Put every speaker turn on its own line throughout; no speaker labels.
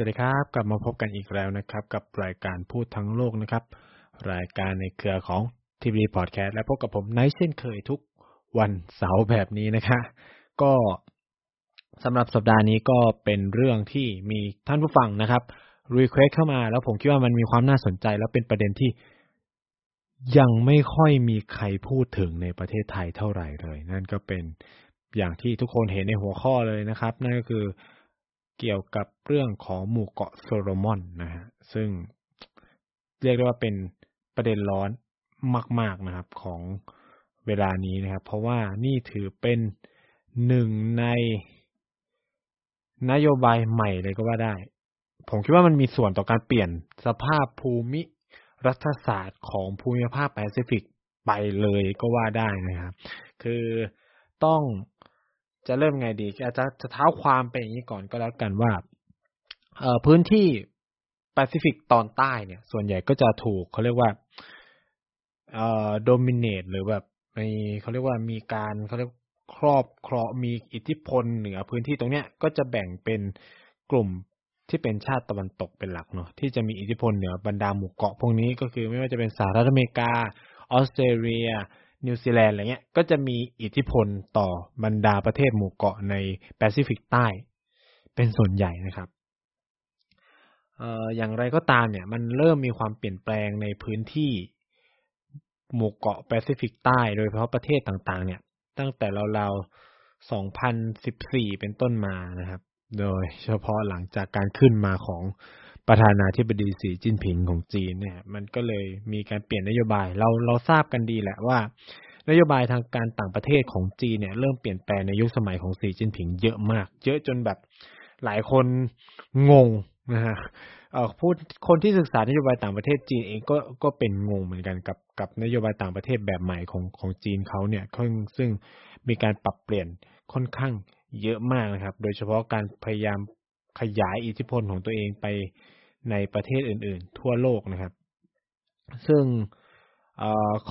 สวัสดีครับ กลับมาพบกันอีกแล้วนะครับ กับรายการพูดทั้งโลกนะครับ รายการในเครือของทีวีพอดแคสต์และพบกับผมไนท์เช่นเคยทุกวันเสาร์แบบนี้นะคะ ก็สำหรับสัปดาห์นี้ก็เป็นเรื่องที่มีท่านผู้ฟังนะครับ request เข้ามาแล้วผมคิดว่ามันมีความน่าสนใจ แล้วเป็นประเด็นที่ยังไม่ค่อยมีใครพูดถึงในประเทศไทยเท่าไหร่เลย นั่นก็เป็นอย่างที่ทุกคนเห็นในหัวข้อเลยนะครับ นั่นก็คือ เกี่ยวกับเรื่องของหมู่เกาะโซโลมอนนะฮะซึ่งเรียกได้ว่าเป็นประเด็นร้อนมาก ๆนะครับของเวลานี้นะครับ เพราะว่านี่ถือเป็นหนึ่งในนโยบายใหม่เลยก็ว่าได้ ผมคิดว่ามันมีส่วนต่อการเปลี่ยนสภาพภูมิรัฐศาสตร์ของภูมิภาคแปซิฟิกไปเลยก็ว่าได้นะครับ คือต้อง จะเริ่มไงดีอาจจะจะเท้าความไปอย่างนี้ก่อนก็แล้วกันว่าเอ่อพื้นที่แปซิฟิกตอนใต้เนี่ย ส่วนใหญ่ก็จะถูกเขาเรียกว่าเอ่อ dominate หรือแบบในเขาเรียกว่ามีการเขาเรียกครอบครองมีอิทธิพลเหนือพื้นที่ตรงเนี้ยก็จะแบ่งเป็นกลุ่มที่เป็นชาติตะวันตกเป็นหลักเนาะที่จะมีอิทธิพลเหนือบรรดาหมู่เกาะพวกนี้ก็คือไม่ว่าจะเป็นสหรัฐอเมริกา ออสเตรเลีย นิวซีแลนด์อะไรเงี้ย ก็จะมีอิทธิพลต่อบรรดาประเทศหมู่เกาะในแปซิฟิกใต้ เป็นส่วนใหญ่นะครับอย่างไรก็ตามเนี่ย มันเริ่มมีความเปลี่ยนแปลงในพื้นที่หมู่เกาะแปซิฟิกใต้ โดยเฉพาะประเทศต่างๆ เนี่ย ตั้งแต่ราวๆ 2014 เป็นต้นมานะครับ โดยเฉพาะหลังจากการขึ้นมาของ ประธานาธิบดีสีจิ้นผิงของจีนเนี่ย มันก็เลยมีการเปลี่ยนนโยบาย เราเราทราบกันดีแหละว่า นโยบายทางการต่างประเทศของจีนเนี่ย เริ่มเปลี่ยนแปลงในยุคสมัยของสีจิ้นผิงเยอะมาก เยอะจนแบบหลายคนงงนะฮะเอ่อพูดคนที่ศึกษานโยบายต่างประเทศจีนเองก็ก็เป็นงงเหมือนกันกับกับนโยบายต่างประเทศแบบใหม่ของของจีนเขาเนี่ยซึ่งมีการปรับเปลี่ยนค่อนข้างเยอะมากนะครับ โดยเฉพาะการพยายามขยายอิทธิพลของตัวเองไป ในประเทศอื่น ๆ ทั่วโลกนะครับ ซึ่ง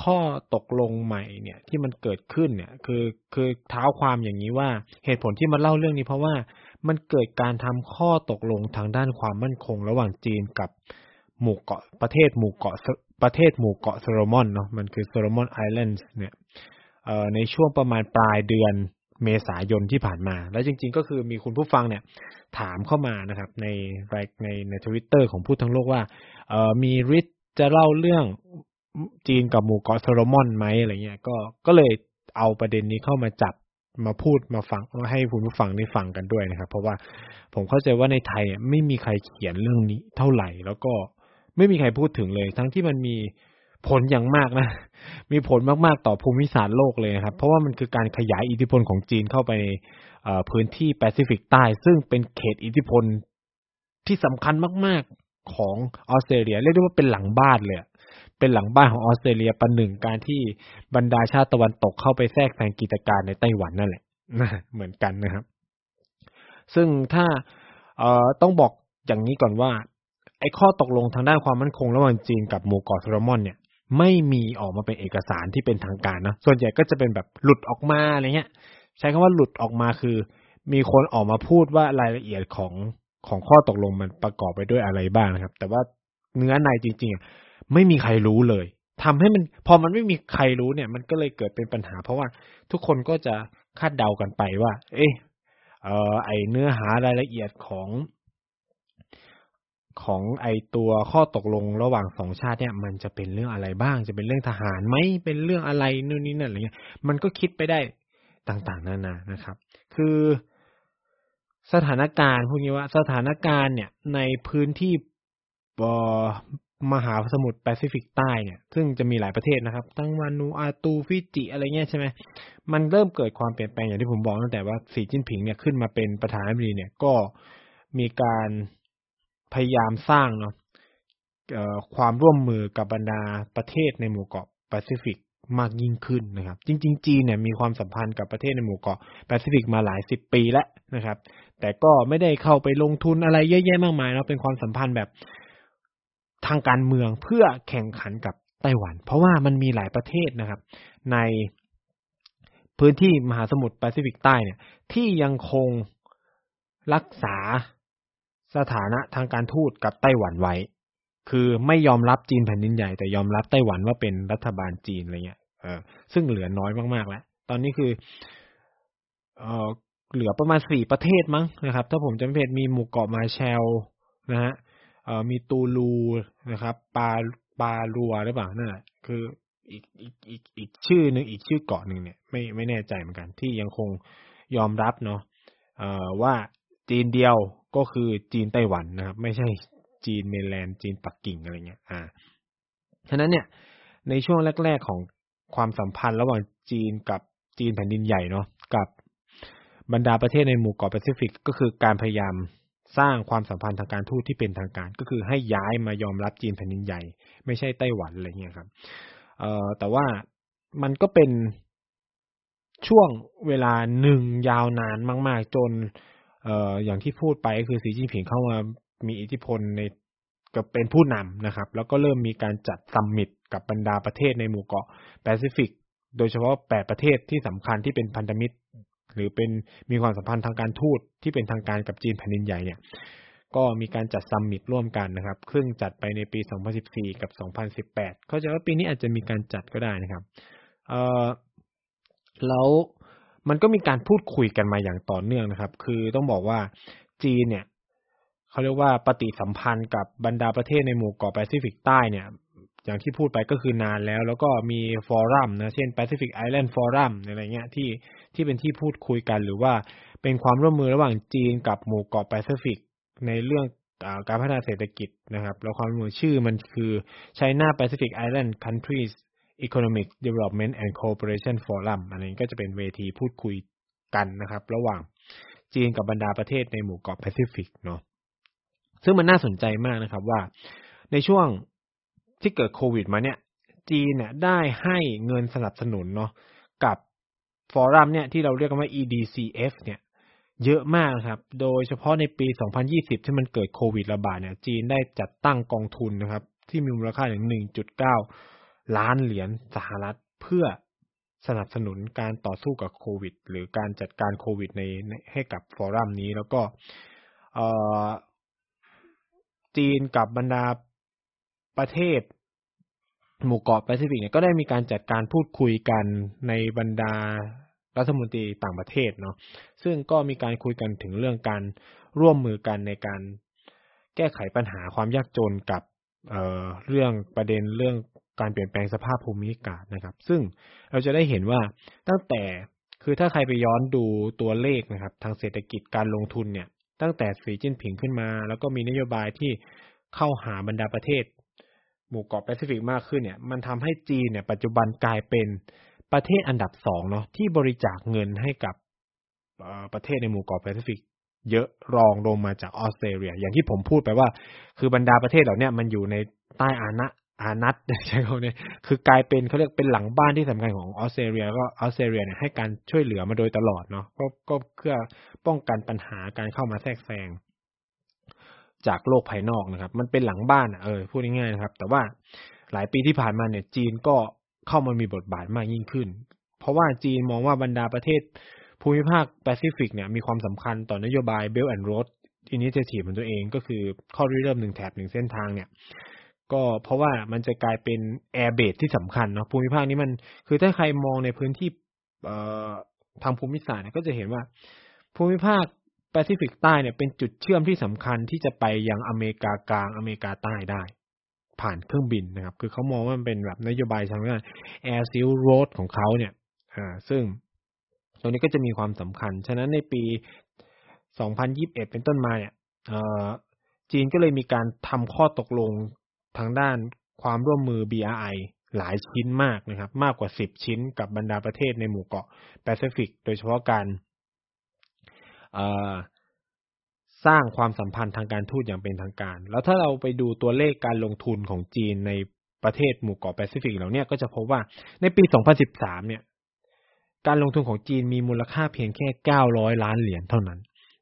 ข้อตกลงใหม่เนี่ยที่มันเกิดขึ้นเนี่ยคือคือเท้าความอย่างนี้ว่าเหตุผลที่มาเล่าเรื่องนี้เพราะว่ามันเกิดการทำข้อตกลงทางด้านความมั่นคง ระหว่างจีนกับหมู่เกาะประเทศหมู่เกาะประเทศหมู่เกาะโซโลมอนเนาะมันคือโซโลมอนไอแลนด์เนี่ยในช่วงประมาณปลายเดือน เมษายนที่ผ่านมา แล้วจริง ๆ ก็คือมีคุณผู้ฟังเนี่ยถามเข้ามานะครับ ในในในทวิตเตอร์ของผู้ทั้งโลกว่าเออมีริทจะเล่าเรื่องจีนกับหมู่เกาะโซโลมอนไหมอะไรเงี้ยก็ก็เลยเอาประเด็นนี้เข้ามาจับมาพูดมาฟังให้คุณผู้ฟังได้ฟังกันด้วยนะครับ เพราะว่าผมเข้าใจว่าในไทยไม่มีใครเขียนเรื่องนี้เท่าไหร่ แล้วก็ไม่มีใครพูดถึงเลย ทั้งที่มันมี ผลอย่างมากนะ มีผลมากๆต่อภูมิศาสตร์โลกเลยครับ เพราะว่ามันคือการขยายอิทธิพลของจีนเข้าไปในพื้นที่แปซิฟิกใต้ ซึ่งเป็นเขตอิทธิพลที่สำคัญมาก ๆของออสเตรเลีย เรียกได้ว่าเป็นหลังบ้านเลย เป็นหลังบ้านของออสเตรเลียประหนึ่งการที่บรรดาชาติตะวันตกเข้าไปแทรกแซงกิจการในไต้หวันนั่นแหละเหมือนกันนะครับ ซึ่งถ้าเอ่อต้องบอกอย่างนี้ก่อนว่าไอ้ข้อตกลงทางด้านความมั่นคงระหว่างจีนกับหมู่เกาะโซโลมอนเนี่ย ไม่มีออกมาเป็นเอกสารที่เป็นทางการนะส่วนใหญ่ก็จะเป็นแบบหลุดออกมาอะไรเงี้ย ใช้คำว่าหลุดออกมาคือ มีคนออกมาพูดว่ารายละเอียดของของข้อตกลงมันประกอบไปด้วยอะไรบ้างนะครับ แต่ว่าเนื้อในจริงๆไม่มีใครรู้เลยทำให้มันพอมันไม่มีใครรู้เนี่ย มันก็เลยเกิดเป็นปัญหา เพราะว่าทุกคนก็จะคาดเดากันไปว่า เอ๊ะเออไอเนื้อหารายละเอียดของ ของไอตัวข้อตกลงระหว่างสองชาติเนี่ย มันจะเป็นเรื่องอะไรบ้าง จะเป็นเรื่องทหารไหมเป็นเรื่องอะไรนู่นนี่นั่นอะไรเงี้ย มันก็คิดไปได้ต่างๆนานานะครับ คือสถานการณ์พวกนี้ว่าสถานการณ์เนี่ยในพื้นที่มหาสมุทรแปซิฟิกใต้เนี่ย ซึ่งจะมีหลายประเทศนะครับ ตั้งวานูอาตูฟิจิอะไรเงี้ยใช่ไหมมันเริ่มเกิดความเปลี่ยนแปลงอย่างที่ผมบอกตั้งแต่ว่าสีจิ้นผิงเนี่ยขึ้นมาเป็นประธานาธิบดีเนี่ยก็มีการ พยายามสร้างเนาะความร่วมมือกับบรรดาประเทศในหมู่เกาะแปซิฟิกมากยิ่งขึ้นนะครับ จริง ๆ จีนเนี่ยมีความสัมพันธ์กับประเทศในหมู่เกาะแปซิฟิกมาหลายสิบปีแล้วนะครับ แต่ก็ไม่ได้เข้าไปลงทุนอะไรเยอะแยะมากมายเนาะเป็นความสัมพันธ์แบบทางการเมืองเพื่อแข่งขันกับไต้หวัน เพราะว่ามันมีหลายประเทศนะครับ ในพื้นที่มหาสมุทรแปซิฟิกใต้เนี่ย ที่ยังคงรักษา สถานะทางการทูตกับไต้หวันไว้ คือไม่ยอมรับจีนแผ่นดินใหญ่แต่ยอมรับไต้หวันว่าเป็นรัฐบาลจีนอะไรเงี้ยเออซึ่งเหลือน้อยมากๆแล้ว ตอนนี้คือเออเหลือประมาณสี่ประเทศมั้งนะครับ ถ้าผมจำไม่ผิดมีหมู่เกาะมาแชลนะฮะเออมีตูลูนะครับปาปาลัวหรือเปล่านั่นแหละคืออีกอีกอีกอีกชื่อหนึ่งอีกชื่อเกาะหนึ่งเนี่ยไม่ไม่แน่ใจเหมือนกัน ที่ยังคงยอมรับเนาะเอ่อว่าจีนเดียว ก็คือจีนไต้หวันนะครับ ไม่ใช่จีนเมนแลนด์จีนปักกิ่งอะไรเงี้ย อ่า ฉะนั้นเนี่ย ในช่วงแรก ๆของความสัมพันธ์ระหว่างจีนกับจีนแผ่นดินใหญ่เนาะกับบรรดาประเทศในหมู่เกาะแปซิฟิก ก็คือการพยายามสร้างความสัมพันธ์ทางการทูตที่เป็นทางการ ก็คือให้ย้ายมายอมรับจีนแผ่นดินใหญ่ ไม่ใช่ไต้หวันอะไรเงี้ยครับ เอ่อแต่ว่ามันก็เป็นช่วงเวลาหนึ่งยาวนานมาก ๆ จน เอ่ออย่างที่พูดไปคือสีจิ้นผิงเข้ามามีอิทธิพลในกับเป็นผู้นำนะครับ แล้วก็เริ่มมีการจัด summit กับบรรดาประเทศในหมู่เกาะแปซิฟิก โดยเฉพาะแปประเทศที่สำคัญที่เป็นพันธมิตร หรือเป็นมีความสัมพันธ์ทางการทูตที่เป็นทางการกับจีนแผ่นดินใหญ่เนี่ย ก็มีการจัด summit ร่วมกันนะครับซึ่งจัดไปในปี 2014 กับ 2018 เข้าใจว่าปีนี้อาจจะมีการจัดก็ได้นะครับ เออแล้ว มันก็มีการพูดคุยกันมาอย่างต่อเนื่องนะครับ คือต้องบอกว่าจีนเนี่ยเขาเรียกว่าปฏิสัมพันธ์กับบรรดาประเทศในหมู่เกาะแปซิฟิกใต้เนี่ย อย่างที่พูดไปก็คือนานแล้ว แล้วก็มี forum นะ เช่น Pacific Island Forum อะไรเงี้ยที่ที่เป็นที่พูดคุยกันหรือว่าเป็นความร่วมมือระหว่างจีนกับหมู่เกาะแปซิฟิกในเรื่องการพัฒนาเศรษฐกิจนะครับ แล้วความร่วมมือชื่อมันคือ China Pacific Island Countries Economic Development and Cooperation Forum อันนี้ก็จะเป็นเวทีพูดคุยกันนะครับ ระหว่างจีนกับบรรดาประเทศในหมู่เกาะแปซิฟิกเนาะซึ่งมันน่าสนใจมากนะครับว่า ในช่วงที่เกิดโควิดมาเนี่ย จีนเนี่ยได้ให้เงินสนับสนุนเนาะกับฟอรัมเนี่ยที่เราเรียกกันว่า EDCF เนี่ยเยอะมากครับ โดยเฉพาะในปี 2020 ที่มันเกิดโควิดระบาดเนี่ย จีนได้จัดตั้งกองทุนนะครับ ที่มีมูลค่าถึง 1.9 ล้านเหรียญสหรัฐเพื่อสนับสนุนการต่อสู้กับโควิด หรือการจัดการโควิดในให้กับ forum นี้ แล้วก็จีนกับบรรดาประเทศ หมู่เกาะแปซิฟิกเนี่ยก็ได้มีการจัดการพูดคุยกันในบรรดารัฐมนตรีต่างประเทศเนาะซึ่งก็มีการคุยกันถึงเรื่องการร่วมมือกันในการแก้ไขปัญหาความยากจนกับเรื่องประเด็นเรื่อง การเปลี่ยนแปลงสภาพภูมิอากาศนะครับ ซึ่งเราจะได้เห็นว่าตั้งแต่คือถ้าใครไปย้อนดูตัวเลขนะครับ ทางเศรษฐกิจการลงทุนเนี่ย ตั้งแต่สีจิ้นผิงขึ้นมา แล้วก็มีนโยบายที่เข้าหาบรรดาประเทศ หมู่เกาะแปซิฟิกมากขึ้นเนี่ย มันทำให้จีนเนี่ย ปัจจุบันกลายเป็นประเทศอันดับสองเนาะที่บริจาคเงินให้กับประเทศในหมู่เกาะแปซิฟิกเยอะรองลงมาจากออสเตรเลีย อย่างที่ผมพูดไปว่า คือบรรดาประเทศเหล่านี้มันอยู่ในใต้อาณะ อาณัติใช่เขาเนี่ยคือกลายเป็นเขาเรียกเป็นหลังบ้านที่สำคัญของออสเตรเลียก็ออสเตรเลียเนี่ยให้การช่วยเหลือมาโดยตลอดเนาะก็ก็เพื่อป้องกันปัญหาการเข้ามาแทรกแซงจากโลกภายนอกนะครับ มันเป็นหลังบ้านเออพูดง่ายๆนะครับ แต่ว่าหลายปีที่ผ่านมาเนี่ย จีนก็เข้ามามีบทบาทมากยิ่งขึ้น เพราะว่าจีนมองว่าบรรดาประเทศภูมิภาคแปซิฟิกเนี่ยมีความสำคัญต่อนโยบาย Belt and Road Initiative ของตัวเองก็คือข้อริเริ่มหนึ่งแถบหนึ่งเส้นทางเนี่ย ก็เพราะว่ามันจะกลายเป็น airbase ที่สำคัญเนาะภูมิภาคนี้มันคือถ้าใครมองในพื้นที่ทางภูมิศาสตร์ก็จะเห็นว่า ภูมิภาคแปซิฟิกใต้เนี่ยเป็นจุดเชื่อมที่สำคัญที่จะไปยังอเมริกากลางอเมริกาใต้ได้ ผ่านเครื่องบินนะครับ คือเขามองว่ามันเป็นแบบนโยบายทางด้าน Air Silk Road ของเขาเนี่ยอ่าซึ่งตรงนี้ก็จะมีความสำคัญ ฉะนั้นในปี 2021 เป็นต้นมาเนี่ยจีนก็เลยมีการทำข้อตกลง ทางด้านความร่วมมือ BRI หลายชิ้นมากนะครับ มากกว่า 10 ชิ้นกับบรรดาประเทศในหมู่เกาะแปซิฟิก โดยเฉพาะการสร้างความสัมพันธ์ทางการทูตอย่างเป็นทางการ แล้วถ้าเราไปดูตัวเลขการลงทุนของจีนในประเทศหมู่เกาะแปซิฟิกเหล่านี้ก็จะพบว่าในปี 2013 เนี่ย การลงทุนของจีนมีมูลค่าเพียงแค่ 900 ล้านเหรียญเท่านั้น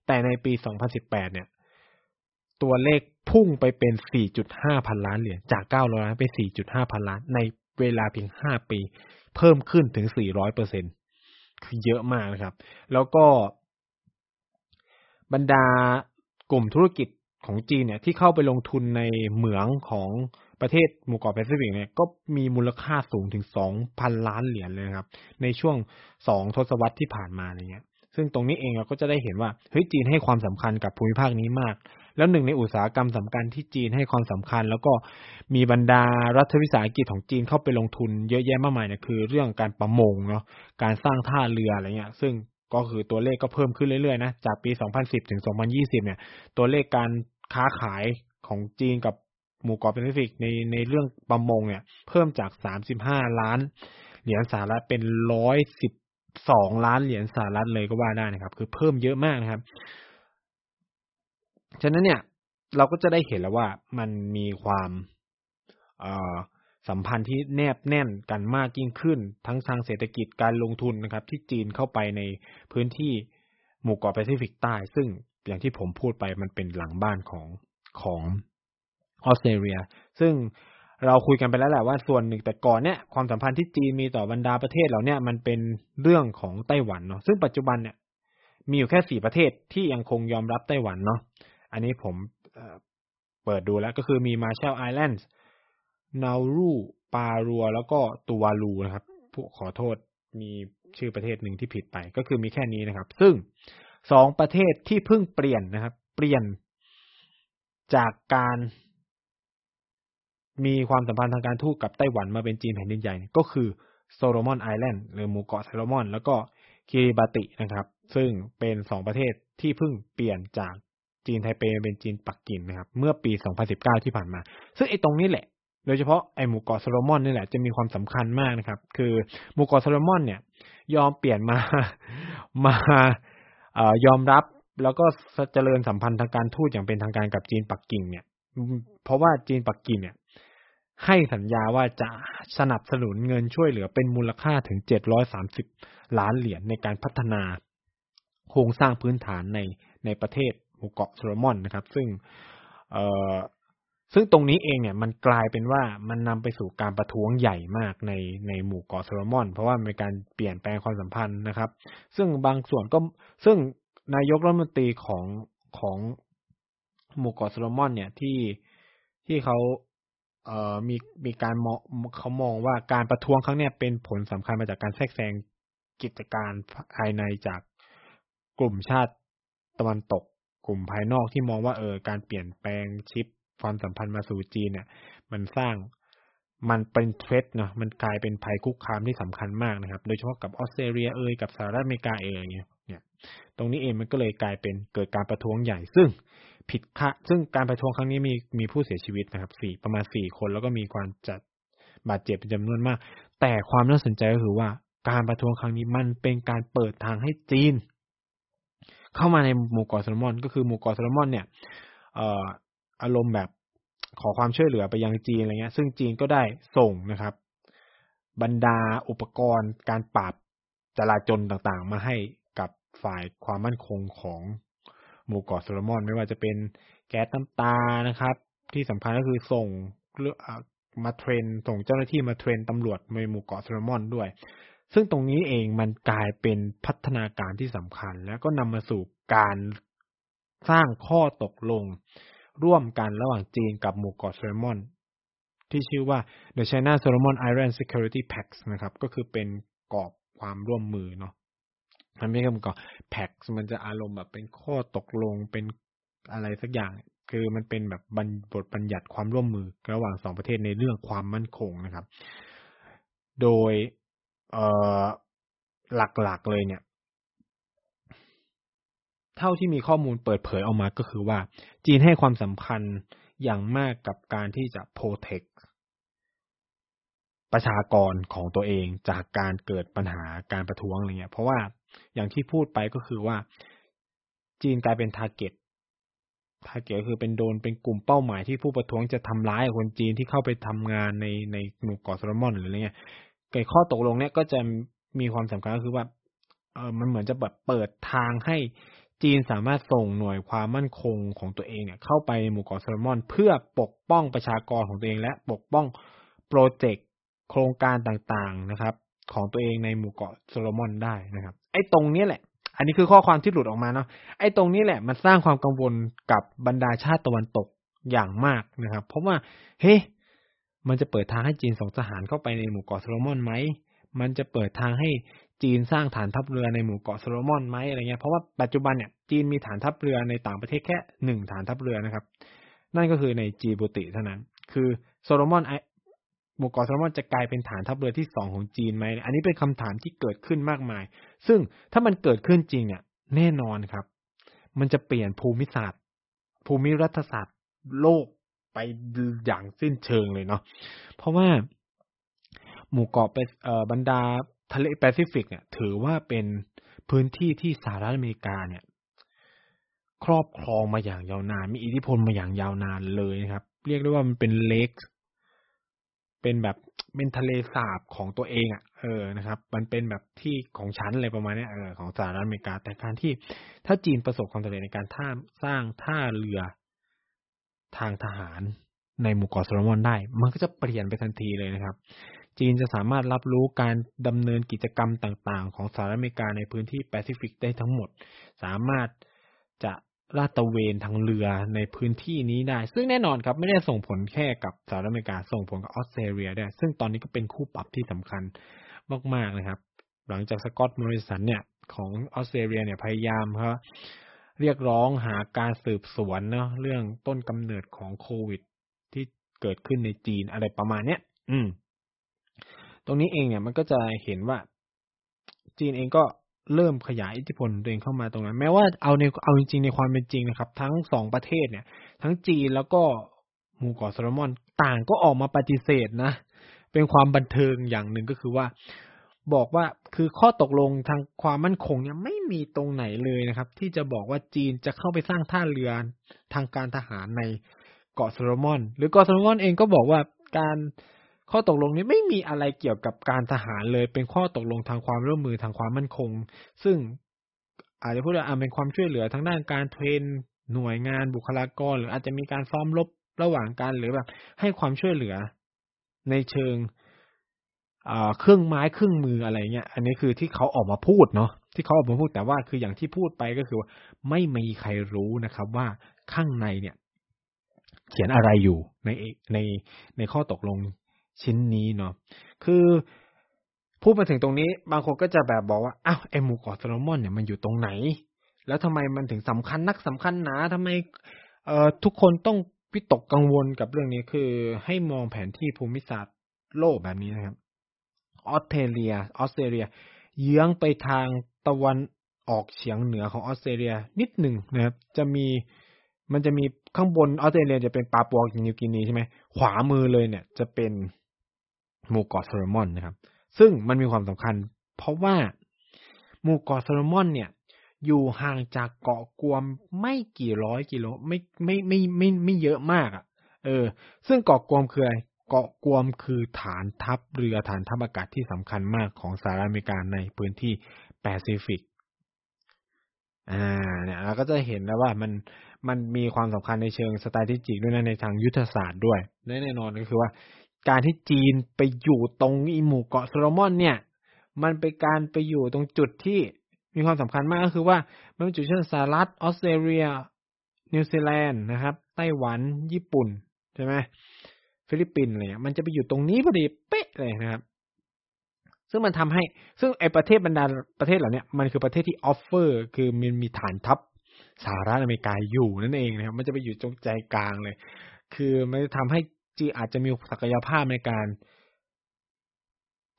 แต่ในปี 2018 เนี่ย ตัวเลข พุ่งไปเป็น 4.5 พันล้านเหรียญจาก 900 ล้านไป4.5 พันล้าน ในเวลาเพียง 5 ปี เพิ่มขึ้นถึง 400เปอร์เซ็นคือเยอะมากนะครับ แล้วก็ บรรดากลุ่มธุรกิจของจีนเนี่ย ที่เข้าไปลงทุนในเหมืองของประเทศหมู่เกาะแปซิฟิกเนี่ยก็มีมูลค่าสูงถึงสองพันล้านเหรียญเลยครับ ในช่วงสองทศวรรษที่ผ่านมาอะไรเงี้ยซึ่งตรงนี้เองเราก็จะได้เห็นว่าเฮ้ยจีนให้ความสำคัญกับภูมิภาคนี้มาก แล้วหนึ่งในอุตสาหกรรมสำคัญที่จีนให้ความสำคัญ แล้วก็มีบรรดารัฐวิสาหกิจของจีนเข้าไปลงทุนเยอะแยะมากมายเนี่ยคือ เรื่องการประมงเนาะการสร้างท่าเรืออะไรเงี้ย ซึ่งก็คือตัวเลขก็เพิ่มขึ้นเรื่อยๆนะจากปี 2010 ถึง 2020 เนี่ย ตัวเลขการค้าขายของจีนกับหมู่เกาะแปซิฟิกในในเรื่องประมงเนี่ย เพิ่มจาก 35 ล้านเหรียญสหรัฐเป็น 112ล้านเหรียญสหรัฐเลยก็ว่าได้นะครับ คือเพิ่มเยอะมากนะครับ ฉะนั้นเนี่ย เราก็จะได้เห็นแล้วว่ามันมีความสัมพันธ์ที่แนบแน่นกันมากยิ่งขึ้น ทั้งทางเศรษฐกิจการลงทุนนะครับ ที่จีนเข้าไปในพื้นที่หมู่เกาะแปซิฟิกใต้ ซึ่งอย่างที่ผมพูดไปมันเป็นหลังบ้านของของออสเตรเลีย ซึ่งเราคุยกันไปแล้วแหละว่าส่วนหนึ่งแต่ก่อนเนี่ยความสัมพันธ์ที่จีนมีต่อบรรดาประเทศเหล่านี้มันเป็นเรื่องของไต้หวันเนาะซึ่งปัจจุบันเนี่ยมีอยู่แค่สี่ประเทศที่ยังคงยอมรับไต้หวันเนาะ อันนี้ผมเปิดดูแล้วก็คือมีมาเชลไอแลนด์นารูปารัว แล้วก็ตูวาลูนะครับผู้ขอโทษมีชื่อประเทศหนึ่งที่ผิดไปก็คือมีแค่นี้นะครับ ซึ่งสองประเทศที่เพิ่งเปลี่ยนนะครับ เปลี่ยนจากการมีความสัมพันธ์ทางการทูตกับไต้หวันมาเป็นจีนแผ่นดินใหญ่ ก็คือ Solomon Island หรือหมู่เกาะโซโลมอน แล้วก็คิริบาตินะครับ ซึ่งเป็นสองประเทศที่เพิ่งเปลี่ยนจาก จีนไทเปเป็นจีนปักกิ่งนะครับ เมื่อปี 2019 ที่ผ่านมา ซึ่งไอ้ตรงนี้แหละ โดยเฉพาะไอ้หมู่เกาะโซโลมอนนี่แหละจะมีความสำคัญมากนะครับ คือหมู่เกาะโซโลมอนเนี่ย ยอมเปลี่ยนมา มาเอ่อยอมรับแล้วก็เจริญสัมพันธ์ทางการทูตอย่างเป็นทางการกับจีนปักกิ่งเนี่ย เพราะว่าจีนปักกิ่งเนี่ยให้สัญญาว่าจะสนับสนุนเงินช่วยเหลือเป็นมูลค่าถึง 730 ล้านเหรียญในการพัฒนา โครงสร้างพื้นฐานในในประเทศ หมู่เกาะโซโลมอนนะครับ ซึ่งเออซึ่งตรงนี้เองเนี่ยมันกลายเป็นว่ามันนำไปสู่การประท้วงใหญ่มากในในหมู่เกาะโซโลมอน เพราะว่ามีการเปลี่ยนแปลงความสัมพันธ์นะครับ ซึ่งบางส่วนก็ซึ่งนายกรัฐมนตรีของของหมู่เกาะโซโลมอน เนี่ยที่ที่เขาเอ่อมีมีการมองเขามองว่าการประท้วงครั้งเนี้ยเป็นผลสำคัญมาจากการแทรกแซงกิจการภายในจากกลุ่มชาติตะวันตก กลุ่มภายนอกที่มองว่าเออการเปลี่ยนแปลงชิปความสัมพันธ์มาสู่จีนเนี่ย มันสร้างมันเป็นเทรดเนาะมันกลายเป็นภัยคุกคามที่สำคัญมากนะครับ โดยเฉพาะกับออสเตรเลียเอยกับสหรัฐอเมริกาเอยเนี่ยเนี่ย ตรงนี้เองมันก็เลยกลายเป็นเกิดการประท้วงใหญ่ ซึ่งผิดค่าซึ่งการประท้วงครั้งนี้มีมีผู้เสียชีวิตนะครับสี่ประมาณสี่คนแล้วก็มีความจัดบาดเจ็บเป็นจำนวนมาก แต่ความน่าสนใจก็คือว่าการประท้วงครั้งนี้มันเป็นการเปิดทางให้จีน เข้ามาในหมู่เกาะโซโลมอน ก็คือหมู่เกาะโซโลมอนเนี่ยเอ่ออารมณ์แบบขอความช่วยเหลือไปยังจีนอะไรเงี้ย ซึ่งจีนก็ได้ส่งนะครับ บรรดาอุปกรณ์การปราบจลาจลต่างๆ มาให้กับฝ่ายความมั่นคงของหมู่เกาะโซโลมอน ไม่ว่าจะเป็นแก๊สน้ำตานะครับ ที่สำคัญก็คือส่งมาเทรนส่งเจ้าหน้าที่มาเทรนตำรวจในหมู่เกาะโซโลมอนด้วย ซึ่งตรงนี้เองมันกลายเป็นพัฒนาการที่สำคัญ แล้วก็นำมาสู่การสร้างข้อตกลง ร่วมกันระหว่างจีนกับหมู่เกาะโซโลมอนที่ชื่อว่า The China Solomon Island Security Pact นะครับ ก็คือเป็นกรอบความร่วมมือเนาะมันไม่ใช่มันก็แพ็กมันจะอารมณ์แบบเป็นข้อตกลงเป็นอะไรสักอย่าง คือมันเป็นแบบบทบัญญัติความร่วมมือ ระหว่างสองประเทศในเรื่องความมั่นคงนะครับ โดย เอ่อหลักๆเลยเนี่ย เท่าที่มีข้อมูลเปิดเผยออกมาก็คือว่า จีนให้ความสำคัญอย่างมากกับการที่จะโปรเทคประชากรของตัวเองจากการเกิดปัญหาการประท้วงอะไรเงี้ย เพราะว่าอย่างที่พูดไปก็คือว่า จีนกลายเป็น target target คือเป็นโดนเป็นกลุ่มเป้าหมายที่ผู้ประท้วงจะทำร้ายคนจีนที่เข้าไปทำงานในในหมู่เกาะโซโลมอนหรืออะไรเงี้ย ไอ้ข้อตกลงเนี้ยก็จะมีความสำคัญก็คือว่าเออมันเหมือนจะแบบเปิดทางให้จีนสามารถส่งหน่วยความมั่นคงของตัวเองเนี่ยเข้าไปในหมู่เกาะโซโลมอนเพื่อปกป้องประชากรของตัวเอง และปกป้องโปรเจกต์โครงการต่างๆนะครับ ของตัวเองในหมู่เกาะโซโลมอนได้นะครับ ไอ้ตรงนี้แหละ อันนี้คือข้อความที่หลุดออกมาเนาะไอ้ตรงนี้แหละมันสร้างความกังวลกับบรรดาชาติตะวันตกอย่างมากนะครับ เพราะว่าเฮ้ มันจะเปิดทางให้จีนส่งทหารเข้าไปในหมู่เกาะโซโลมอนไหม มันจะเปิดทางให้จีนสร้างฐานทัพเรือในหมู่เกาะโซโลมอนไหมอะไรเงี้ย เพราะว่าปัจจุบันเนี่ยจีนมีฐานทัพเรือในต่างประเทศแค่หนึ่งฐานทัพเรือนะครับ นั่นก็คือในจีบูติเท่านั้น คือโซโลมอนไอหมู่เกาะโซโลมอนจะกลายเป็นฐานทัพเรือที่สองของจีนไหม อันนี้เป็นคำถามที่เกิดขึ้นมากมาย ซึ่งถ้ามันเกิดขึ้นจริงเนี่ยแน่นอนครับ มันจะเปลี่ยนภูมิศาสตร์ ภูมิรัฐศาสตร์ โลก ไปอย่างสิ้นเชิงเลยเนาะเพราะว่าหมู่เกาะเป็นบรรดาทะเลแปซิฟิกเนี่ย ถือว่าเป็นพื้นที่ที่สหรัฐอเมริกาเนี่ย ครอบครองมาอย่างยาวนาน มีอิทธิพลมาอย่างยาวนานเลยนะครับ เรียกได้ว่ามันเป็นเลกเป็นแบบเป็นทะเลสาบของตัวเองอะ่ะ เออนะครับ มันเป็นแบบที่ของฉันอะไรประมาณนี้เออของสหรัฐอเมริกา แต่การที่ถ้าจีนประสบความสำเร็จในการท่าสร้างท่าเรือ ทางทหารในหมู่เกาะโซโลมอนได้ มันก็จะเปลี่ยนไปทันทีเลยนะครับ จีนจะสามารถรับรู้การดำเนินกิจกรรมต่างๆ ของสหรัฐอเมริกาในพื้นที่แปซิฟิกได้ทั้งหมด สามารถจะลาดตระเวนทางเรือในพื้นที่นี้ได้ ซึ่งแน่นอนครับไม่ได้ส่งผลแค่กับสหรัฐอเมริกาส่งผลกับออสเตรเลียด้วยซึ่งตอนนี้ก็เป็นคู่ปรับที่สำคัญมากๆนะครับ หลังจากสกอตต์มอริสันเนี่ยของออสเตรเลียเนี่ยพยายามครับ เรียกร้องหาการสืบสวนเนาะเรื่องต้นกำเนิดของโควิด ที่เกิดขึ้นในจีนอะไรประมาณเนี้ย อืม ตรงนี้เองเนี่ยมันก็จะเห็นว่า จีนเองก็เริ่มขยายอิทธิพลตัวเองเข้ามาตรงนั้น แม้ว่าเอาในเอาจริงๆในความเป็นจริงนะครับ ทั้งสองประเทศเนี่ย ทั้งจีนแล้วก็หมู่เกาะโซโลมอนต่างก็ออกมาปฏิเสธนะ เป็นความบันเทิงอย่างหนึ่งก็คือว่า บอกว่าคือข้อตกลงทางความมั่นคงเนี่ยไม่มีตรงไหนเลยนะครับ ที่จะบอกว่าจีนจะเข้าไปสร้างท่าเรือทางการทหารในเกาะโซโลมอน หรือเกาะโซโลมอนเองก็บอกว่าการข้อตกลงนี้ไม่มีอะไรเกี่ยวกับการทหารเลย เป็นข้อตกลงทางความร่วมมือทางความมั่นคง ซึ่งอาจจะพูดว่าเป็นความช่วยเหลือทางด้านการเทรนหน่วยงานบุคลากร หรืออาจจะมีการซ้อมรบระหว่างกันหรือแบบให้ความช่วยเหลือในเชิง เครื่องไม้เครื่องมืออะไรเงี้ย อันนี้คือที่เขาออกมาพูดเนาะที่เขาออกมาพูดแต่ว่าคืออย่างที่พูดไปก็คือว่าไม่มีใครรู้นะครับ ว่าข้างในเนี่ย เขียนอะไรอยู่ในในในข้อตกลงชิ้นนี้เนาะคือพูดมาถึงตรงนี้ บางคนก็จะแบบบอกว่าอ้าวไอหมู่เกาะโซโลมอนเนี่ยมันอยู่ตรงไหน แล้วทำไมมันถึงสำคัญนักสำคัญหนาทำไมเอ่อทุกคนต้องวิตกกังวลกับเรื่องนี้คือ ให้มองแผนที่ภูมิศาสตร์โลกแบบนี้นะครับ ออสเตรเลีย ออสเตรเลีย เยื้องไปทางตะวันออกเฉียงเหนือของออสเตรเลียนิดหนึ่งนะครับ จะมีมันจะมีข้างบนออสเตรเลียจะเป็นปาปัวนิวกินีใช่ไหมขวามือเลยเนี่ย จะเป็นหมู่เกาะโซโลมอนนะครับ ซึ่งมันมีความสำคัญ เพราะว่าหมู่เกาะโซโลมอนเนี่ย อยู่ห่างจากเกาะกวมไม่กี่ร้อยกิโลไม่ไม่ไม่ไม่ไม่เยอะมากอะ เออ ซึ่งเกาะกวมคืออะไร เกาะกวมคือฐานทัพเรือฐานทัพอากาศที่สำคัญมากของสหรัฐอเมริกาในพื้นที่แปซิฟิก อ่า เนี่ยเราก็จะเห็นแล้วว่ามันมันมีความสำคัญในเชิงสไตล์ที่จิกด้วยนะในทางยุทธศาสตร์ด้วยแน่นอนก็คือว่า การที่จีนไปอยู่ตรงอีหมู่เกาะโซโลมอนเนี่ย มันเป็นการไปอยู่ตรงจุดที่มีความสำคัญมากก็คือว่ามันเป็นจุดเช่นสหรัฐออสเตรเลียนิวซีแลนด์นะครับ ไต้หวันญี่ปุ่นใช่ไหม ฟิลิปปินส์อะไรเงี้ยมันจะไปอยู่ตรงนี้พอดีเป๊ะเลยนะครับ ซึ่งมันทำให้ ซึ่งไอประเทศบรรดาประเทศเหล่านี้มันคือประเทศที่ offer คือมันมีฐานทัพสหรัฐอเมริกาอยู่นั่นเองนะครับ มันจะไปอยู่ตรงใจกลางเลย คือมันจะทำให้จีนอาจจะมีศักยภาพในการ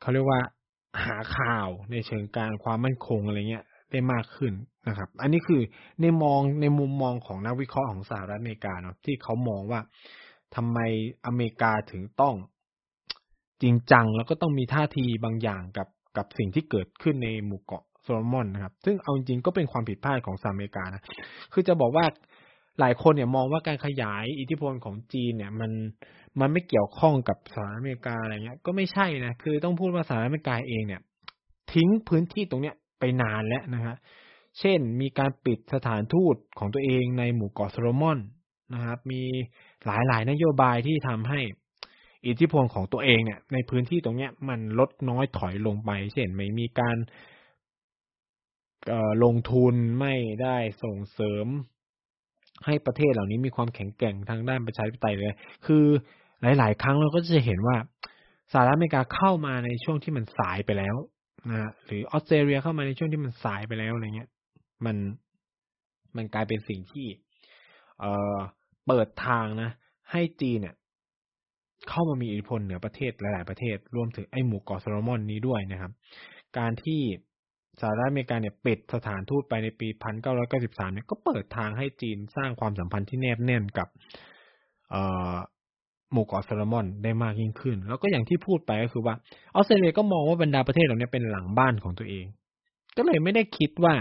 เขาเรียกว่าหาข่าวในเชิงการความมั่นคงอะไรเงี้ย ได้มากขึ้นนะครับ อันนี้คือในมองในมุมมองของนักวิเคราะห์ของสหรัฐอเมริกาเนาะที่เขามองว่า ทำไมอเมริกาถึงต้อง จริงจังแล้วก็ต้องมีท่าทีบางอย่างกับกับสิ่งที่เกิดขึ้นในหมู่เกาะโซโลมอนนะครับ ซึ่งเอาจริงๆก็เป็นความผิดพลาดของสหรัฐอเมริกานะคือจะบอกว่าหลายคนเนี่ยมองว่าการขยายอิทธิพลของจีนเนี่ย มันมันไม่เกี่ยวข้องกับสหรัฐอเมริกาอะไรเงี้ย ก็ไม่ใช่นะคือต้องพูดว่าสหรัฐอเมริกาเองเนี่ย ทิ้งพื้นที่ตรงเนี้ยไปนานแล้วนะฮะเช่นมีการปิดสถานทูตของตัวเองในหมู่เกาะโซโลมอนนะครับ มี หลายๆ นโยบายที่ทำให้อิทธิพลของตัวเองเนี่ยในพื้นที่ตรงเนี้ยมันลดน้อยถอยลงไป เช่นไม่มีการลงทุนไม่ได้ส่งเสริม ให้ประเทศเหล่านี้มีความแข็งแกร่งทางด้านประชาธิปไตยเลย คือหลาย ๆ ครั้งเราก็จะเห็นว่าสหรัฐอเมริกาเข้ามาในช่วงที่มันสายไปแล้วนะหรือออสเตรเลียเข้ามาในช่วงที่มันสายไปแล้วอะไรเงี้ย มันมันกลายเป็นสิ่งที่ เอ่อ เปิดทางนะ ให้จีนเนี่ย เข้ามามีอิทธิพลเหนือประเทศหลาย ๆ ประเทศ รวมถึงไอ้หมู่เกาะโซโลมอนนี้ด้วยนะครับ การที่สหรัฐอเมริกาเนี่ยปิดสถานทูตไปในปี 1993 เนี่ยก็เปิดทางให้จีนสร้างความสัมพันธ์ที่แนบแน่นกับหมู่เกาะโซโลมอนได้มากยิ่งขึ้น แล้วก็อย่างที่พูดไปก็คือว่าออสเตรเลียก็มองว่าบรรดาประเทศเหล่านี้เป็นหลังบ้านของตัวเอง ก็เลยไม่ได้คิดว่า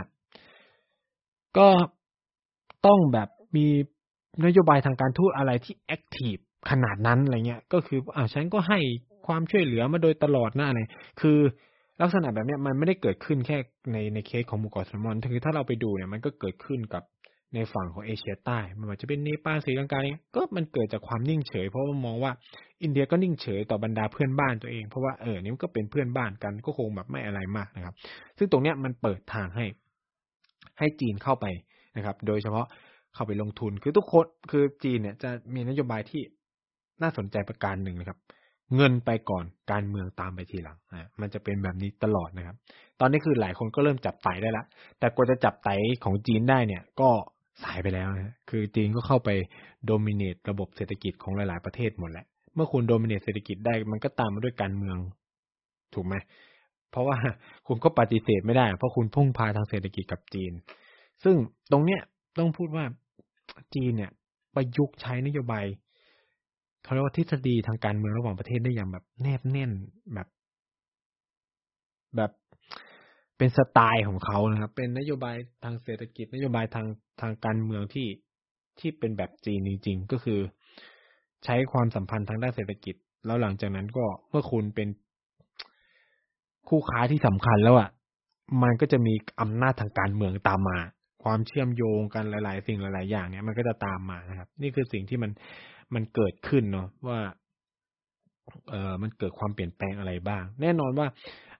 ก็ต้องแบบมี นโยบายทางการทูตอะไรที่แอคทีฟขนาดนั้นอะไรเงี้ย ก็คืออ่าฉันก็ให้ความช่วยเหลือมาโดยตลอดน้าเลยคือลักษณะแบบนี้มันไม่ได้เกิดขึ้นแค่ในในเคสของหมู่เกาะโซโลมอนคือถ้าเราไปดูเนี่ยมันก็เกิดขึ้นกับในฝั่งของเอเชียใต้ไม่ว่าจะเป็นเนปาลศรีลังกาเนี่ยก็มันเกิดจากความนิ่งเฉย เพราะว่ามองว่า อินเดียก็นิ่งเฉยต่อบรรดาเพื่อนบ้านตัวเองเพราะว่าเออนี่มันก็เป็นเพื่อนบ้านกันก็คงแบบไม่อะไรมากนะครับ ซึ่งตรงเนี้ยมันเปิดทางให้ให้จีนเข้าไปนะครับ โดยเฉพาะ เข้าไปลงทุน คือทุกคนคือจีนเนี่ยจะมีนโยบายที่น่าสนใจประการหนึ่งนะครับ เงินไปก่อนการเมืองตามไปทีหลังนะมันจะเป็นแบบนี้ตลอดนะครับ ตอนนี้คือหลายคนก็เริ่มจับไตได้ละแต่กว่าจะจับไตของจีนได้เนี่ย ก็สายไปแล้วนะคือจีนก็เข้าไปโดมิเนตระบบเศรษฐกิจของหลาย ๆประเทศหมดแล้วเมื่อคุณโดมิเนตเศรษฐกิจได้ มันก็ตามมาด้วยการเมือง ถูกไหมเพราะว่าคุณก็ปฏิเสธไม่ได้ เพราะคุณพุ่งพาทางเศรษฐกิจกับจีน ซึ่งตรงเนี้ยต้องพูดว่า จีนเนี่ยประยุกต์ใช้นโยบายเขาเรียกว่าทฤษฎีทางการเมืองระหว่างประเทศได้อย่างแบบแนบแน่นแบบ แบบเป็นสไตล์ของเขานะครับ เป็นนโยบายทางเศรษฐกิจ นโยบายทางทางการเมืองที่ที่เป็นแบบจีนจริง ๆ ก็คือ ใช้ความสัมพันธ์ทางด้านเศรษฐกิจ แล้วหลังจากนั้นก็เมื่อคุณเป็นคู่ค้าที่สำคัญแล้วอะ มันก็จะมีอำนาจทางการเมืองตามมา ความเชื่อมโยงกันหลาย ๆ สิ่งหลาย ๆ อย่างเนี้ยมันก็จะตามมานะครับ นี่คือสิ่งที่มันมันเกิดขึ้นเนาะว่า เออมันเกิดความเปลี่ยนแปลงอะไรบ้าง แน่นอนว่า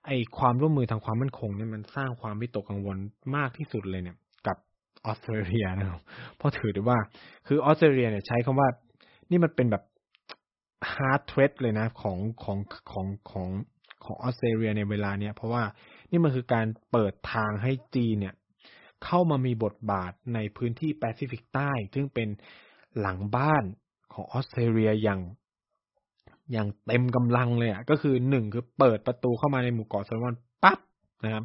ไอความร่วมมือทางความมั่นคงเนี่ยมันสร้างความวิตกกังวลมากที่สุดเลยเนี่ย กับออสเตรเลียนะครับเพราะถือได้ว่า คือออสเตรเลียเนี่ยใช้คำว่า นี่มันเป็นแบบ hard threat เลยนะของของของของของออสเตรเลียในเวลาเนี้ยเพราะว่านี่มันคือการเปิดทางให้จีนเนี่ย เข้ามามีบทบาทในพื้นที่แปซิฟิกใต้ ซึ่งเป็นหลังบ้านของออสเตรเลียอย่างอย่างเต็มกำลังเลยอะก็คือหนึ่งคือเปิดประตูเข้ามาในหมู่เกาะโซโลมอนปั๊บนะครับ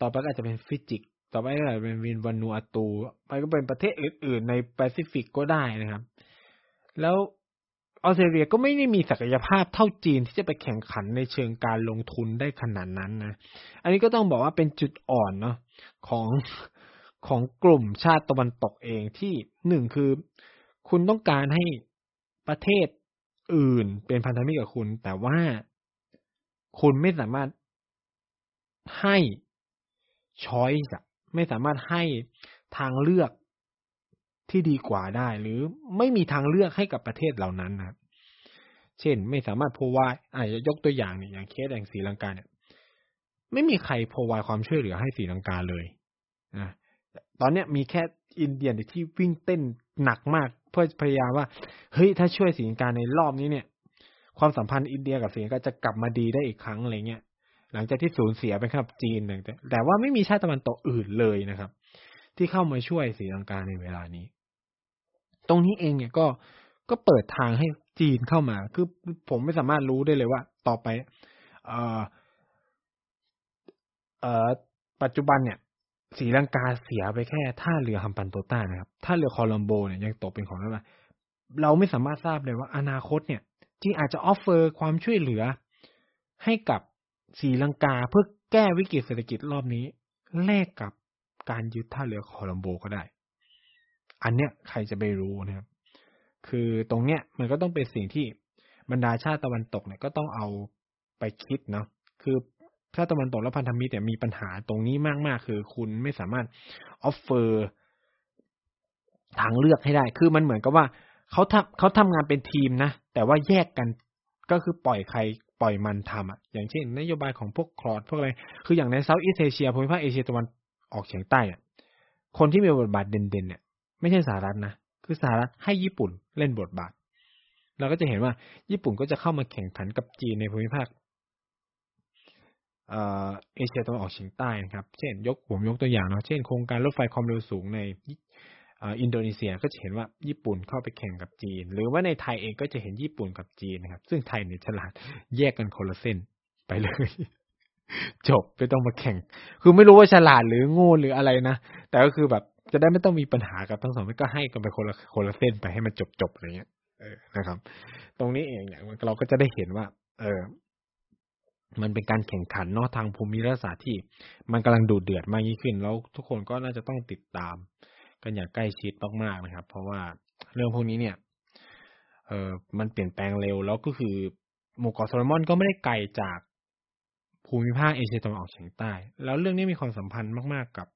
ต่อไปก็อาจจะเป็นฟิจิ ต่อไปก็อาจจะเป็นวินวานูอาตู ไปก็เป็นประเทศอื่น ๆ ในแปซิฟิกก็ได้นะครับ แล้ว ออสเตรเลียก็ไม่ได้มีศักยภาพเท่าจีนที่จะไปแข่งขันในเชิงการลงทุนได้ขนาดนั้นนะ อันนี้ก็ต้องบอกว่าเป็นจุดอ่อนเนาะของของกลุ่มชาติตะวันตกเองที่หนึ่งคือ คุณต้องการให้ประเทศอื่นเป็นพันธมิตรกับคุณ แต่ว่าคุณไม่สามารถให้ช้อยส์ไม่สามารถให้ทางเลือก ที่ดีกว่าได้ หรือไม่มีทางเลือกให้กับประเทศเหล่านั้นนะเช่น ไม่สามารถพวายอาจจะยกตัวอย่างเนี่ยอย่างเคสแห่งศรีลังกาเนี่ย ไม่มีใครพวายความช่วยเหลือให้ศรีลังกาเลยนะตอนเนี้ยมีแค่อินเดียที่วิ่งเต้นหนักมาก เพื่อพยายามว่า เฮ้ยถ้าช่วยสีลังกาในรอบนี้เนี่ย ความสัมพันธ์อินเดียกับสีลังกาจะกลับมาดีได้อีกครั้งอะไรเงี้ยหลังจากที่สูญเสียไปครับจีนแต่แต่ว่าไม่มีชาติตะวันตกอื่นเลยนะครับ ที่เข้ามาช่วยสีลังกาในเวลานี้ ตรงนี้เองเนี่ยก็ก็เปิดทางให้จีนเข้ามา คือผมไม่สามารถรู้ได้เลยว่า ต่อไป เอ่อ เอ่อ ปัจจุบันเนี่ยสีลังกาเสียไปแค่ท่าเรือฮัมปันโตต้านะครับท่าเรือคอลัมโบเนี่ยยังตกเป็นของเราเราไม่สามารถทราบเลยว่าอนาคตเนี่ยจีนอาจจะออฟเฟอร์ความช่วยเหลือ ให้กับสีลังกาเพื่อแก้วิกฤตเศรษฐกิจรอบนี้แลกกับการยึดท่าเรือคอลัมโบก็ได้ อันเนี้ยใครจะไปรู้นะครับ คือตรงเนี้ยมันก็ต้องเป็นสิ่งที่บรรดาชาติตะวันตกเนี่ยก็ต้องเอาไปคิดเนาะ คือชาติตะวันตกและพันธมิตรเนี่ยมีปัญหาตรงนี้มากๆ คือคุณไม่สามารถ offer ทางเลือกให้ได้ คือมันเหมือนกับว่าเขาทำเขาทำงานเป็นทีมนะ แต่ว่าแยกกันก็คือปล่อยใครปล่อยมันทำอะ อย่างเช่น นโยบายของพวก Quad พวกอะไร คืออย่างใน Southeast Asia ภูมิภาคเอเชียตะวันออกเฉียงใต้เนี่ยคนที่มีบทบาทเด่นๆเนี่ย ไม่ใช่สหรัฐนะ คือสหรัฐให้ญี่ปุ่นเล่นบทบาท เราก็จะเห็นว่าญี่ปุ่นก็จะเข้ามาแข่งขันกับจีนในภูมิภาคเอเชียตะวันออกเฉียงใต้นะครับ เช่น ยกผมยกตัวอย่างเนาะ เช่นโครงการรถไฟความเร็วสูงในอินโดนีเซียก็จะเห็นว่าญี่ปุ่นเข้าไปแข่งกับจีน หรือว่าในไทยเองก็จะเห็นญี่ปุ่นกับจีนนะครับ ซึ่งไทยเนี่ยฉลาดแยกกันคนละเส้นไปเลย จบไม่ต้องมาแข่ง คือไม่รู้ว่าฉลาดหรือโง่หรืออะไรนะ แต่ก็คือแบบ จะได้ไม่ต้องมีปัญหากับทั้งสองก็ให้กันไปคนละคนละเส้นไปให้มันจบจบอะไรเงี้ยเออนะครับ ตรงนี้เองเนี่ยเราก็จะได้เห็นว่า เออ มันเป็นการแข่งขันนอกทางภูมิรัฐศาสตร์ที่ มันกำลังดูดเดือดมากยิ่งขึ้น แล้วทุกคนก็น่าจะต้องติดตาม กันอย่างใกล้ชิดมากๆนะครับ เพราะว่าเรื่องพวกนี้เนี่ย เออมันเปลี่ยนแปลงเร็วแล้วก็คือหมู่เกาะโซโลมอนก็ไม่ได้ไกลจากภูมิภาคเอเชียตะวันออกเฉียงใต้ แล้วเรื่องนี้มีความสัมพันธ์มาก ๆ กับ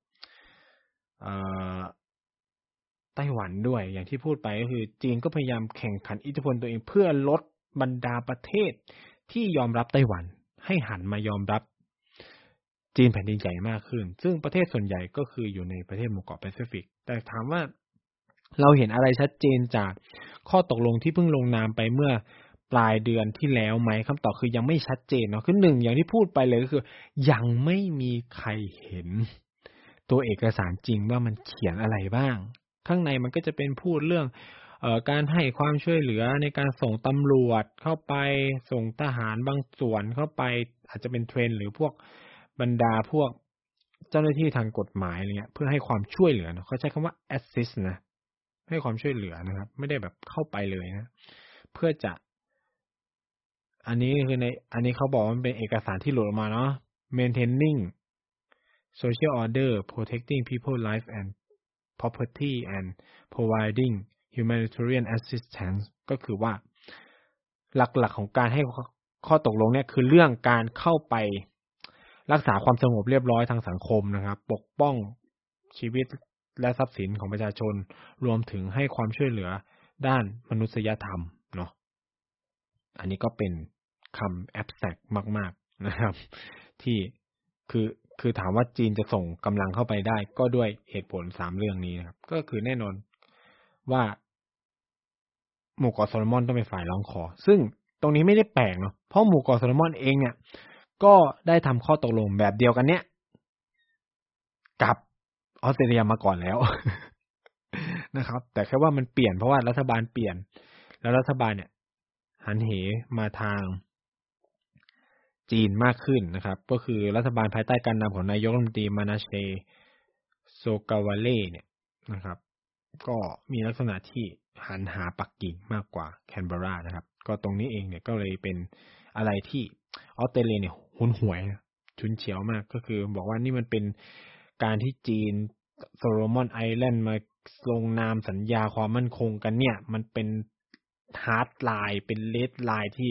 ไต้หวันด้วย อย่างที่พูดไปก็คือ จีนก็พยายามแข่งขันอิทธิพลตัวเองเพื่อลดบรรดาประเทศที่ยอมรับไต้หวัน ให้หันมายอมรับ จีนแผ่นดินใหญ่มากขึ้น ซึ่งประเทศส่วนใหญ่ก็คืออยู่ในประเทศหมู่เกาะแปซิฟิก แต่ถามว่าเราเห็นอะไรชัดเจนจากข้อตกลงที่เพิ่งลงนามไปเมื่อปลายเดือนที่แล้วไหมคำตอบคือยังไม่ชัดเจนเนาะคือหนึ่งอย่างที่พูดไปเลยก็คือ ยังไม่มีใครเห็น ตัวเอกสารจริงว่ามันเขียนอะไรบ้าง ข้างในมันก็จะเป็นพูดเรื่องเออการให้ความช่วยเหลือในการส่งตำรวจเข้าไปส่งทหารบางส่วนเข้าไป อาจจะเป็นเทรน หรือพวกบรรดาพวกเจ้าหน้าที่ทางกฎหมายอะไรเงี้ย เพื่อให้ความช่วยเหลือเนาะเขาใช้คำว่า assist นะให้ความช่วยเหลือนะครับ ไม่ได้แบบเข้าไปเลยนะ เพื่อจะ อันนี้คือใน อันนี้เขาบอกว่ามันเป็นเอกสารที่หลุดออกมาเนาะ maintaining social order protecting people life and property and providing humanitarian assistance ก็คือว่า หลักๆของการให้ข้อตกลงเนี่ยคือเรื่องการเข้าไปรักษาความสงบเรียบร้อยทางสังคมนะครับ ปกป้องชีวิตและทรัพย์สินของประชาชน รวมถึงให้ความช่วยเหลือด้านมนุษยธรรมเนาะอันนี้ก็เป็นคำแอบแสกมาก ๆนะครับ ที่คือ คือถามว่าจีนจะส่งกำลังเข้าไปได้ ก็ด้วยเหตุผลสามเรื่องนี้นะครับ ก็คือแน่นอนว่าหมู่เกาะโซโลมอนต้องเป็นฝ่ายร้องขอ ซึ่งตรงนี้ไม่ได้แปลกเนาะเพราะหมู่เกาะโซโลมอนเองเนี่ยก็ได้ทำข้อตกลงแบบเดียวกันเนี้ยกับออสเตรเลียมาก่อนแล้วนะครับ แต่แค่ว่ามันเปลี่ยนเพราะว่ารัฐบาลเปลี่ยน แล้วรัฐบาลเนี่ยหันเหมาทาง จีนมากขึ้นนะครับ ก็คือรัฐบาลภายใต้การนำของนายกรัฐมนตรีมานาเชโซกาวาเล่เนี่ยนะครับ ก็มีลักษณะที่หันหาปักกิ่งมากกว่าแคนเบรานะครับ ก็ตรงนี้เองเนี่ยก็เลยเป็นอะไรที่ออสเตรเลียเนี่ยหุนหันฉุนเฉียวมากก็คือบอกว่านี่มันเป็นการที่จีน Solomon Islands มาลงนามสัญญาความมั่นคงกันเนี่ย มันเป็น hard line เป็น red line ที่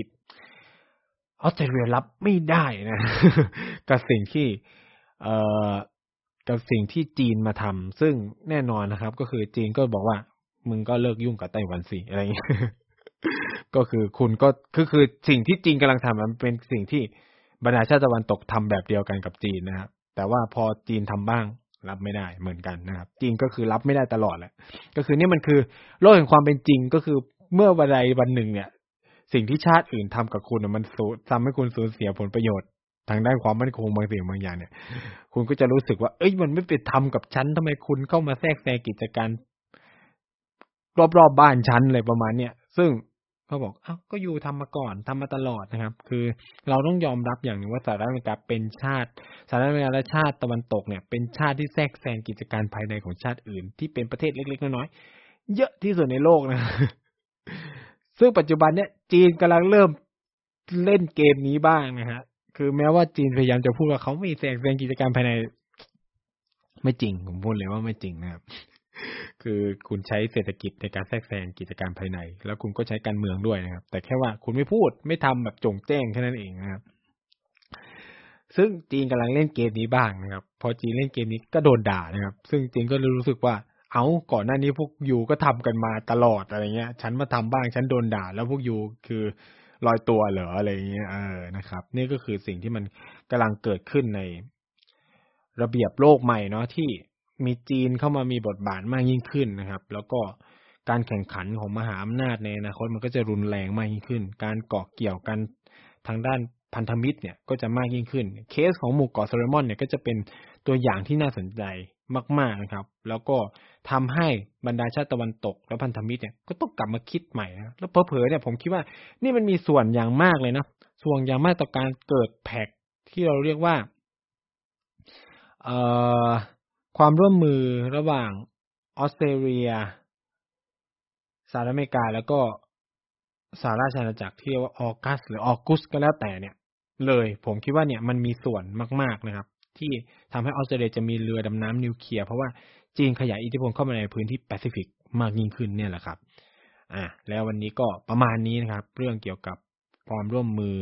ออสเตรเลียรับไม่ได้นะ กับสิ่งที่เอ่อกับสิ่งที่จีนมาทำซึ่งแน่นอนนะครับ ก็คือจีนก็บอกว่า มึงก็เลิกยุ่งกับไต้หวันสิอะไรอย่างเงี้ยก็คือคุณก็คือคือสิ่งที่จีนกำลังทำมันเป็นสิ่งที่บรรดาชาติตะวันตกทำแบบเดียวกันกับจีนนะครับแต่ว่าพอจีนทำบ้างรับไม่ได้เหมือนกันนะครับจีนก็คือรับไม่ได้ตลอดแหละ ก็คือนี่มันคือโลกแห่งความเป็นจริงก็คือเมื่อวันใดวันหนึ่งเนี่ย สิ่งที่ชาติอื่นทำกับคุณมันสูทำให้คุณสูญเสียผลประโยชน์ ทางด้านความมั่นคงบางสิ่งบางอย่างเนี่ย คุณก็จะรู้สึกว่า เอ้ยมันไม่ไปทำกับฉันทำไมคุณเข้ามาแทรกแซงกิจการรอบๆบบ้านฉันอะไรประมาณเนี้ยซึ่งเขาบอกอ้าวก็อยู่ทำมาก่อนทำมาตลอดนะครับ คือเราต้องยอมรับอย่างหนึ่งว่าสหรัฐอเมริกาเป็นชาติสหรัฐอเมริกาและชาติตะวันตกเนี่ย เป็นชาติที่แทรกแซงกิจการภายในของชาติอื่น ที่เป็นประเทศเล็กๆน้อยๆเยอะที่สุดในโลกนะ ซึ่งปัจจุบันเนี่ยจีนกำลังเริ่มเล่นเกมนี้บ้างนะฮะ คือแม้ว่าจีนพยายามจะพูดว่าเขาไม่แทรกแซงกิจการภายใน ไม่จริง ผมพูดเลยว่าไม่จริงนะครับ คือคุณใช้เศรษฐกิจในการแทรกแซงกิจการภายใน แล้วคุณก็ใช้การเมืองด้วยนะครับ แต่แค่ว่าคุณไม่พูดไม่ทำแบบจงแจ้งแค่นั้นเองนะครับ ซึ่งจีนกำลังเล่นเกมนี้บ้างนะครับ พอจีนเล่นเกมนี้ก็โดนด่านะครับ ซึ่งจีนก็รู้สึกว่า เอาก่อนหน้านี้พวกยูก็ทำกันมาตลอดอะไรเงี้ย ฉันมาทำบ้างฉันโดนด่า แล้วพวกยูคือลอยตัวเหรออะไรเงี้ยเออนะครับ นี่ก็คือสิ่งที่มันกำลังเกิดขึ้นในระเบียบโลกใหม่เนาะที่มีจีนเข้ามามีบทบาทมากยิ่งขึ้นนะครับ แล้วก็การแข่งขันของมหาอำนาจในอนาคตมันก็จะรุนแรงมากยิ่งขึ้น การเกาะเกี่ยวกันทางด้านพันธมิตรเนี่ยก็จะมากยิ่งขึ้น เคสของหมู่เกาะโซโลมอนเนี่ยก็จะเป็นตัวอย่างที่น่าสนใจ มาก ๆนะครับ แล้วก็ทำให้บรรดาชาติตะวันตกและพันธมิตรเนี่ยก็ต้องกลับมาคิดใหม่นะแล้วเพอๆเนี่ยผมคิดว่านี่มันมีส่วนอย่างมากเลยนะส่วนอย่างมากต่อการเกิด pact ที่เราเรียกว่าเอ่อความร่วมมือระหว่างออสเตรเลียสหรัฐอเมริกาแล้วก็สหราชอาณาจักรที่เรียกว่า AUKUS หรือออกุสก็แล้วแต่เนี่ย เลย ผมคิดว่าเนี่ยมันมีส่วนมาก ๆนะครับ ที่ทำให้ออสเตรเลียจะมีเรือดำน้ำนิวเคลียร์เพราะว่าจีนขยายอิทธิพลเข้ามาในพื้นที่แปซิฟิกมากยิ่งขึ้นเนี่ยแหละครับ อ่าแล้ววันนี้ก็ประมาณนี้นะครับ เรื่องเกี่ยวกับความร่วมมือ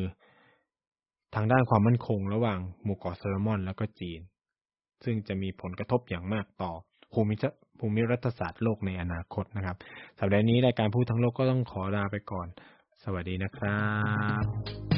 ทางด้านความมั่นคงระหว่างหมู่เกาะโซโลมอน แล้วก็จีน ซึ่งจะมีผลกระทบอย่างมากต่อภูมิภูมิรัฐศาสตร์โลกในอนาคตนะครับ สัปดาห์นี้รายการพูดทั้งโลกก็ต้องขอลาไปก่อน สวัสดีนะครับ